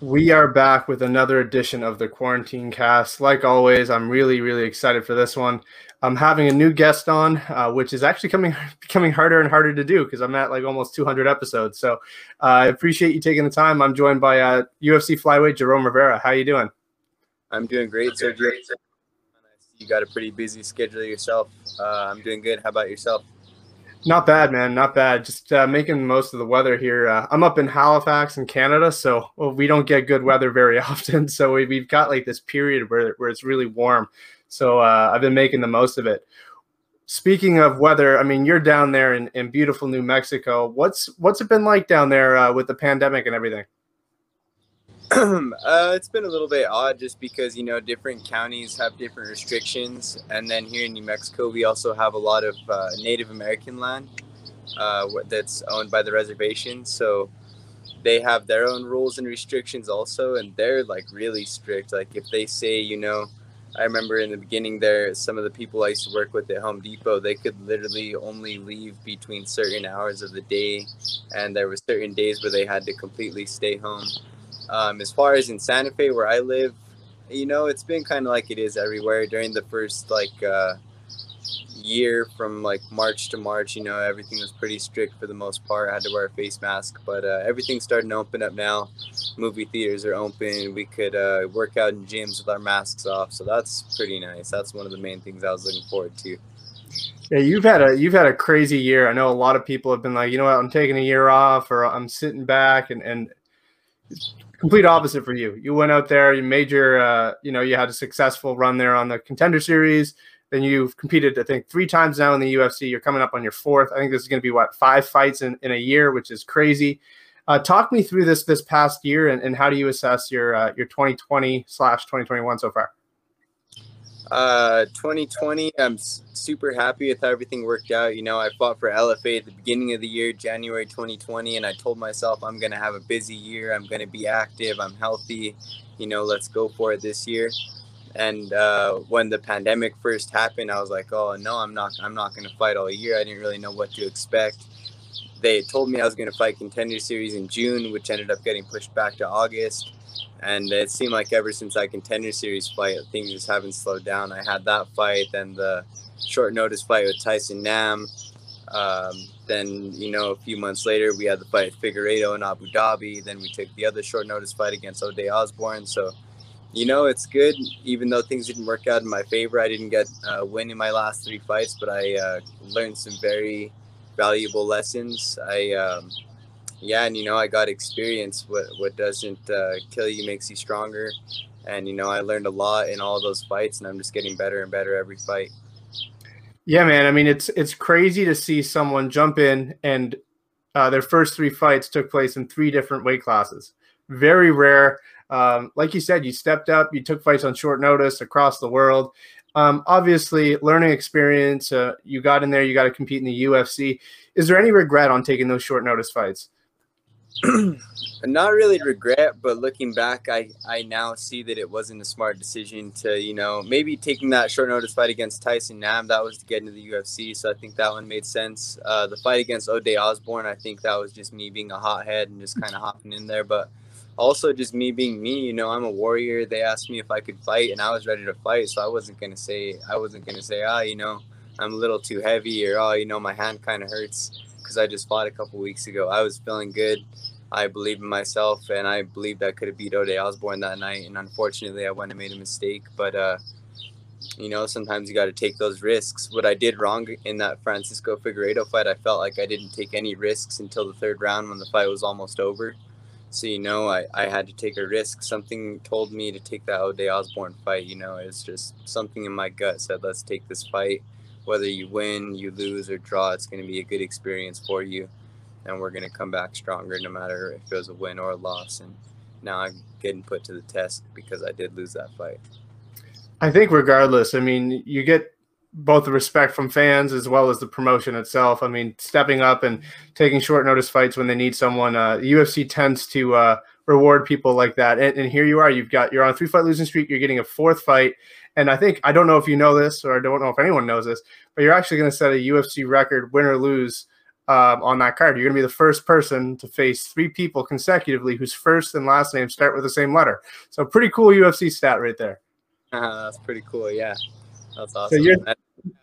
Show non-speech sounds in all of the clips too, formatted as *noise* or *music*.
We are back with another edition of the Quarantine Cast. Like always, I'm really, really excited for this one. I'm having a new guest on, uh, which is actually coming *laughs* becoming harder and harder to do because I'm at like almost 200 episodes. So uh, I appreciate you taking the time. I'm joined by uh, UFC flyweight Jerome Rivera. How you doing? I'm doing great, Sergio. You got a pretty busy schedule yourself. Uh, I'm doing good. How about yourself? Not bad, man. Not bad. Just uh, making most of the weather here. Uh, I'm up in Halifax in Canada, so well, we don't get good weather very *laughs* often. So we, have got like this period where, where it's really warm. So uh, I've been making the most of it. Speaking of weather, I mean, you're down there in, in beautiful New Mexico. What's what's it been like down there uh, with the pandemic and everything? *clears throat* uh, it's been a little bit odd just because you know different counties have different restrictions, and then here in New Mexico we also have a lot of uh, Native American land uh, that's owned by the reservation, so they have their own rules and restrictions also, and they're like really strict. Like if they say you know. I remember in the beginning there, some of the people I used to work with at Home Depot, they could literally only leave between certain hours of the day, and there were certain days where they had to completely stay home. Um, as far as in Santa Fe, where I live, you know, it's been kind of like it is everywhere during the first like uh, year from like March to March. You know, everything was pretty strict for the most part. I had to wear a face mask, but uh, everything's starting to open up now. Movie theaters are open. We could uh, work out in gyms with our masks off, so that's pretty nice. That's one of the main things I was looking forward to. Yeah, you've had a you've had a crazy year. I know a lot of people have been like, you know what, I'm taking a year off, or I'm sitting back, and and complete opposite for you. You went out there, you made your, uh, you know, you had a successful run there on the contender series. Then you've competed, I think, three times now in the UFC. You're coming up on your fourth. I think this is going to be what five fights in, in a year, which is crazy. Uh, talk me through this this past year and, and how do you assess your uh, your 2020 slash 2021 so far? Uh, 2020, I'm super happy with how everything worked out. You know, I fought for LFA at the beginning of the year, January 2020, and I told myself I'm going to have a busy year. I'm going to be active. I'm healthy. You know, let's go for it this year. And uh, when the pandemic first happened, I was like, oh no, I'm not. I'm not going to fight all year. I didn't really know what to expect. They told me I was going to fight contender series in June, which ended up getting pushed back to August and it seemed like ever since I contender series fight, things just haven't slowed down. I had that fight, then the short notice fight with Tyson Nam. Um, then you know a few months later we had the fight Figueiredo in Abu Dhabi. Then we took the other short notice fight against Ode Osbourne. So you know it's good, even though things didn't work out in my favor. I didn't get a win in my last three fights, but I uh, learned some very valuable lessons. I um, yeah, and you know, I got experience. What what doesn't uh, kill you makes you stronger. And you know, I learned a lot in all those fights, and I'm just getting better and better every fight. Yeah, man. I mean, it's it's crazy to see someone jump in and uh, their first three fights took place in three different weight classes. Very rare. Um, like you said, you stepped up. You took fights on short notice across the world. Um, obviously, learning experience. Uh, you got in there. You got to compete in the UFC. Is there any regret on taking those short notice fights? *clears throat* not really regret, but looking back, I, I now see that it wasn't a smart decision to, you know, maybe taking that short notice fight against Tyson Nam. That was to get into the UFC. So I think that one made sense. Uh, the fight against Ode Osbourne, I think that was just me being a hothead and just kind of hopping in there. But also just me being me, you know, I'm a warrior. They asked me if I could fight and I was ready to fight. So I wasn't going to say, I wasn't going to say, ah, you know, I'm a little too heavy or, oh, you know, my hand kind of hurts because I just fought a couple weeks ago. I was feeling good. I believed in myself, and I believed I could have beat Ode Osbourne that night. And unfortunately, I went and made a mistake. But uh, you know, sometimes you got to take those risks. What I did wrong in that Francisco Figueiredo fight, I felt like I didn't take any risks until the third round when the fight was almost over. So you know, I, I had to take a risk. Something told me to take that Ode Osbourne fight. You know, it's just something in my gut said, let's take this fight whether you win, you lose, or draw, it's going to be a good experience for you. And we're going to come back stronger no matter if it was a win or a loss. And now I'm getting put to the test because I did lose that fight. I think, regardless, I mean, you get both the respect from fans as well as the promotion itself. I mean, stepping up and taking short notice fights when they need someone. Uh, UFC tends to uh, reward people like that. And, and, here you are. You've got you're on a three fight losing streak. You're getting a fourth fight, and I think I don't know if you know this or I don't know if anyone knows this, but you're actually going to set a UFC record, win or lose, um, on that card. You're going to be the first person to face three people consecutively whose first and last name start with the same letter. So pretty cool UFC stat right there. Uh, that's pretty cool. Yeah, that's awesome. So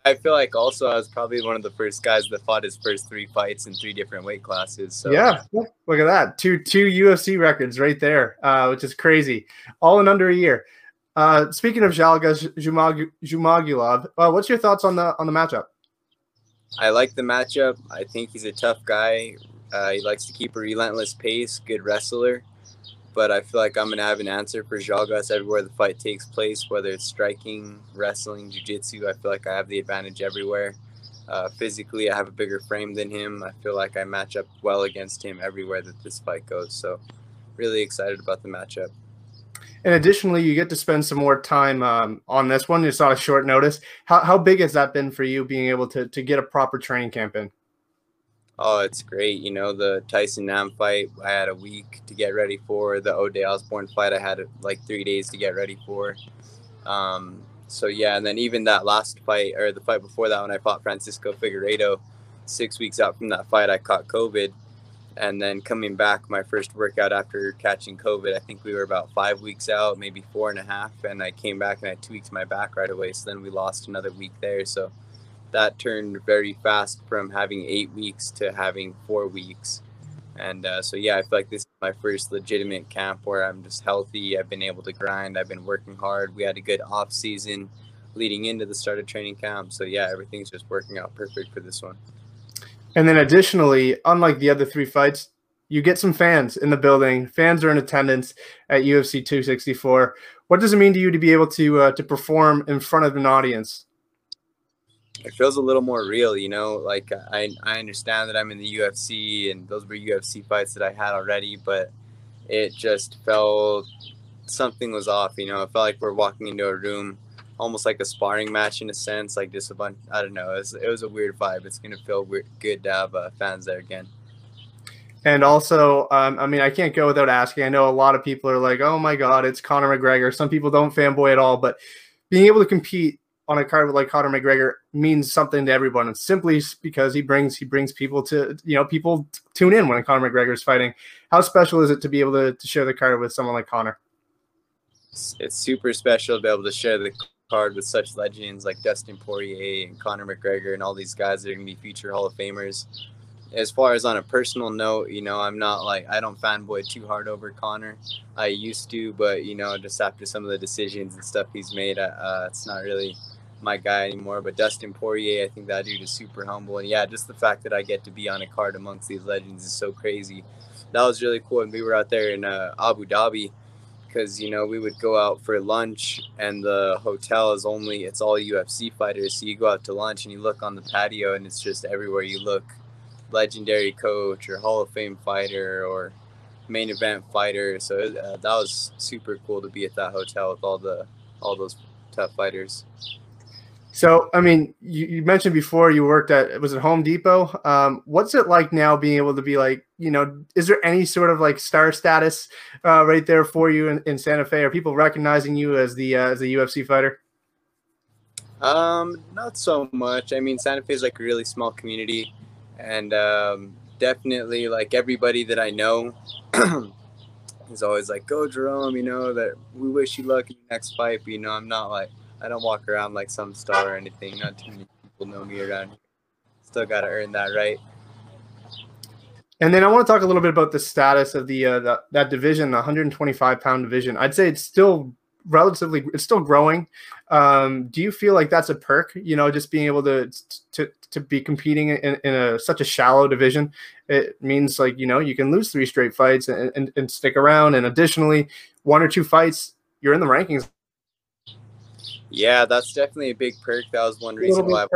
I feel like also I was probably one of the first guys that fought his first three fights in three different weight classes. So. Yeah, look at that two two UFC records right there, uh, which is crazy, all in under a year. Uh, speaking of Zhalgas Zhumagulov, uh, what's your thoughts on the on the matchup? I like the matchup. I think he's a tough guy. Uh, he likes to keep a relentless pace. Good wrestler but I feel like I'm gonna have an answer for Zhalgas everywhere the fight takes place, whether it's striking, wrestling, jiu-jitsu. I feel like I have the advantage everywhere. Uh, physically, I have a bigger frame than him. I feel like I match up well against him everywhere that this fight goes. So, really excited about the matchup. And additionally, you get to spend some more time um, on this one. It's not a short notice. How, how big has that been for you being able to, to get a proper training camp in? Oh, it's great. You know, the Tyson Nam fight, I had a week to get ready for. The Ode Osbourne fight, I had like three days to get ready for. Um, so, yeah, and then even that last fight, or the fight before that, when I fought Francisco Figueiredo, six weeks out from that fight, I caught COVID. And then coming back, my first workout after catching COVID, I think we were about five weeks out, maybe four and a half. And I came back and I weeks my back right away. So then we lost another week there. So, that turned very fast from having eight weeks to having four weeks. And uh, so, yeah, I feel like this is my first legitimate camp where I'm just healthy. I've been able to grind. I've been working hard. We had a good off season leading into the start of training camp. So, yeah, everything's just working out perfect for this one. And then, additionally, unlike the other three fights, you get some fans in the building. Fans are in attendance at UFC 264. What does it mean to you to be able to uh, to perform in front of an audience? It feels a little more real, you know. Like I, I understand that I'm in the UFC and those were UFC fights that I had already, but it just felt something was off, you know. It felt like we're walking into a room, almost like a sparring match in a sense, like just a bunch. I don't know. It was, it was a weird vibe. It's gonna feel weird, good to have uh, fans there again. And also, um, I mean, I can't go without asking. I know a lot of people are like, "Oh my God, it's Conor McGregor." Some people don't fanboy at all, but being able to compete on a card with like Conor McGregor means something to everyone. And simply because he brings he brings people to you know people tune in when Conor McGregor is fighting. How special is it to be able to, to share the card with someone like Conor? It's, super special to be able to share the card with such legends like Dustin Poirier and Conor McGregor and all these guys that are gonna be future Hall of Famers. As far as on a personal note, you know, I'm not like I don't fanboy too hard over Conor. I used to, but you know, just after some of the decisions and stuff he's made, uh, it's not really my guy anymore. But Dustin Poirier, I think that dude is super humble. And yeah, just the fact that I get to be on a card amongst these legends is so crazy. That was really cool. And we were out there in uh, Abu Dhabi because, you know, we would go out for lunch and the hotel is only, it's all UFC fighters. So you go out to lunch and you look on the patio and it's just everywhere you look legendary coach or Hall of Fame fighter or main event fighter. So uh, that was super cool to be at that hotel with all the all those tough fighters. So, I mean, you, you, mentioned before you worked at was it Home Depot? Um, what's it like now being able to be like, you know, is there any sort of like star status uh, right there for you in, in, Santa Fe? Are people recognizing you as the uh, as a UFC fighter? Um, not so much. I mean, Santa Fe is like a really small community, and um, definitely like everybody that I know *clears throat* is always like, "Go Jerome," you know that we wish you luck in your next fight. But, you know, I'm not like I don't walk around like some star or anything. Not too many people know me around here. Still got to earn that right. And then I want to talk a little bit about the status of the, uh, the that division, the 125 pound division. I'd say it's still relatively, it's still growing. Um, do you feel like that's a perk? You know, just being able to to to be competing in, in a such a shallow division, it means like you know you can lose three straight fights and, and, and stick around. And additionally, one or two fights, you're in the rankings yeah, that's definitely a big perk. That was one reason why.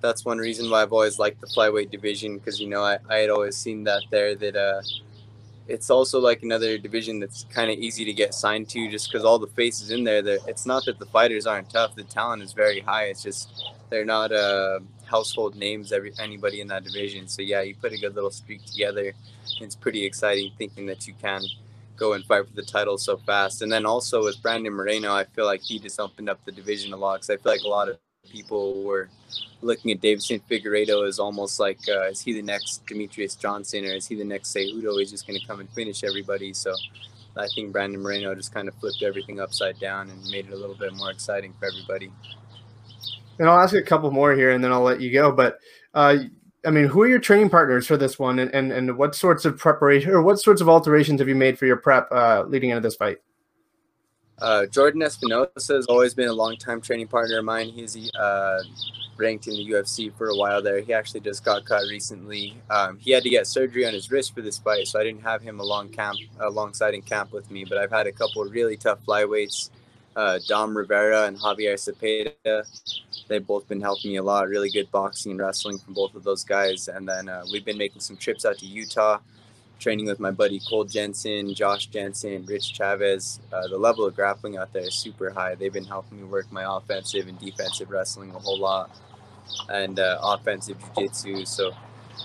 That's one reason why I've always liked the flyweight division because you know I, I had always seen that there that uh it's also like another division that's kind of easy to get signed to just because all the faces in there. That it's not that the fighters aren't tough. The talent is very high. It's just they're not uh, household names. Every anybody in that division. So yeah, you put a good little streak together. It's pretty exciting thinking that you can go and fight for the title so fast. And then also with Brandon Moreno, I feel like he just opened up the division a lot because I feel like a lot of people were looking at Deiveson Figueiredo as almost like uh, is he the next Demetrious Johnson or is he the next Cejudo? He's just going to come and finish everybody. So I think Brandon Moreno just kind of flipped everything upside down and made it a little bit more exciting for everybody. And I'll ask a couple more here, and then I'll let you go. But uh, I mean, who are your training partners for this one, and, and and what sorts of preparation or what sorts of alterations have you made for your prep uh, leading into this fight? Uh, Jordan Espinosa has always been a long-time training partner of mine. He's uh, ranked in the UFC for a while there. He actually just got cut recently. Um, he had to get surgery on his wrist for this fight, so I didn't have him along camp alongside in camp with me. But I've had a couple of really tough flyweights, uh, Dom Rivera and Javier Cepeda. They've both been helping me a lot. Really good boxing and wrestling from both of those guys. And then uh, we've been making some trips out to Utah training with my buddy Cole Jensen, Josh Jensen, Rich Chavez. Uh, the level of grappling out there is super high. They've been helping me work my offensive and defensive wrestling a whole lot, and uh, offensive jiu-jitsu. So,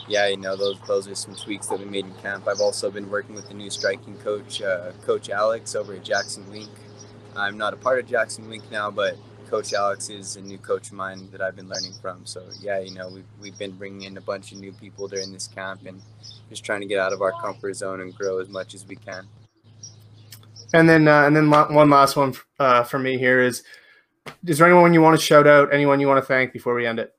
yeah, you know those those are some tweaks that we made in camp. I've also been working with the new striking coach, uh, Coach Alex, over at Jackson Wink. I'm not a part of Jackson Wink now, but Coach Alex is a new coach of mine that I've been learning from. So yeah, you know, we've, we've been bringing in a bunch of new people during this camp and just trying to get out of our comfort zone and grow as much as we can. And then, uh, and then one last one uh, for me here is: Is there anyone you want to shout out? Anyone you want to thank before we end it?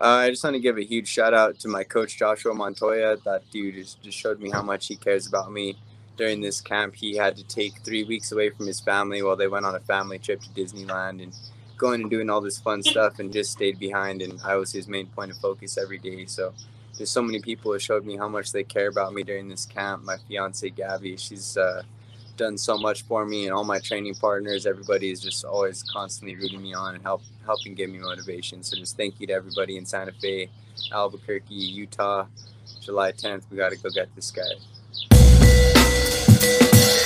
Uh, I just want to give a huge shout out to my coach Joshua Montoya. That dude just, just showed me how much he cares about me during this camp, he had to take three weeks away from his family while they went on a family trip to Disneyland and going and doing all this fun stuff and just stayed behind. And I was his main point of focus every day. So there's so many people who showed me how much they care about me during this camp. My fiance Gabby, she's uh, done so much for me, and all my training partners. Everybody is just always constantly rooting me on and help helping give me motivation. So just thank you to everybody in Santa Fe, Albuquerque, Utah. July 10th, we got to go get this guy. Thank you.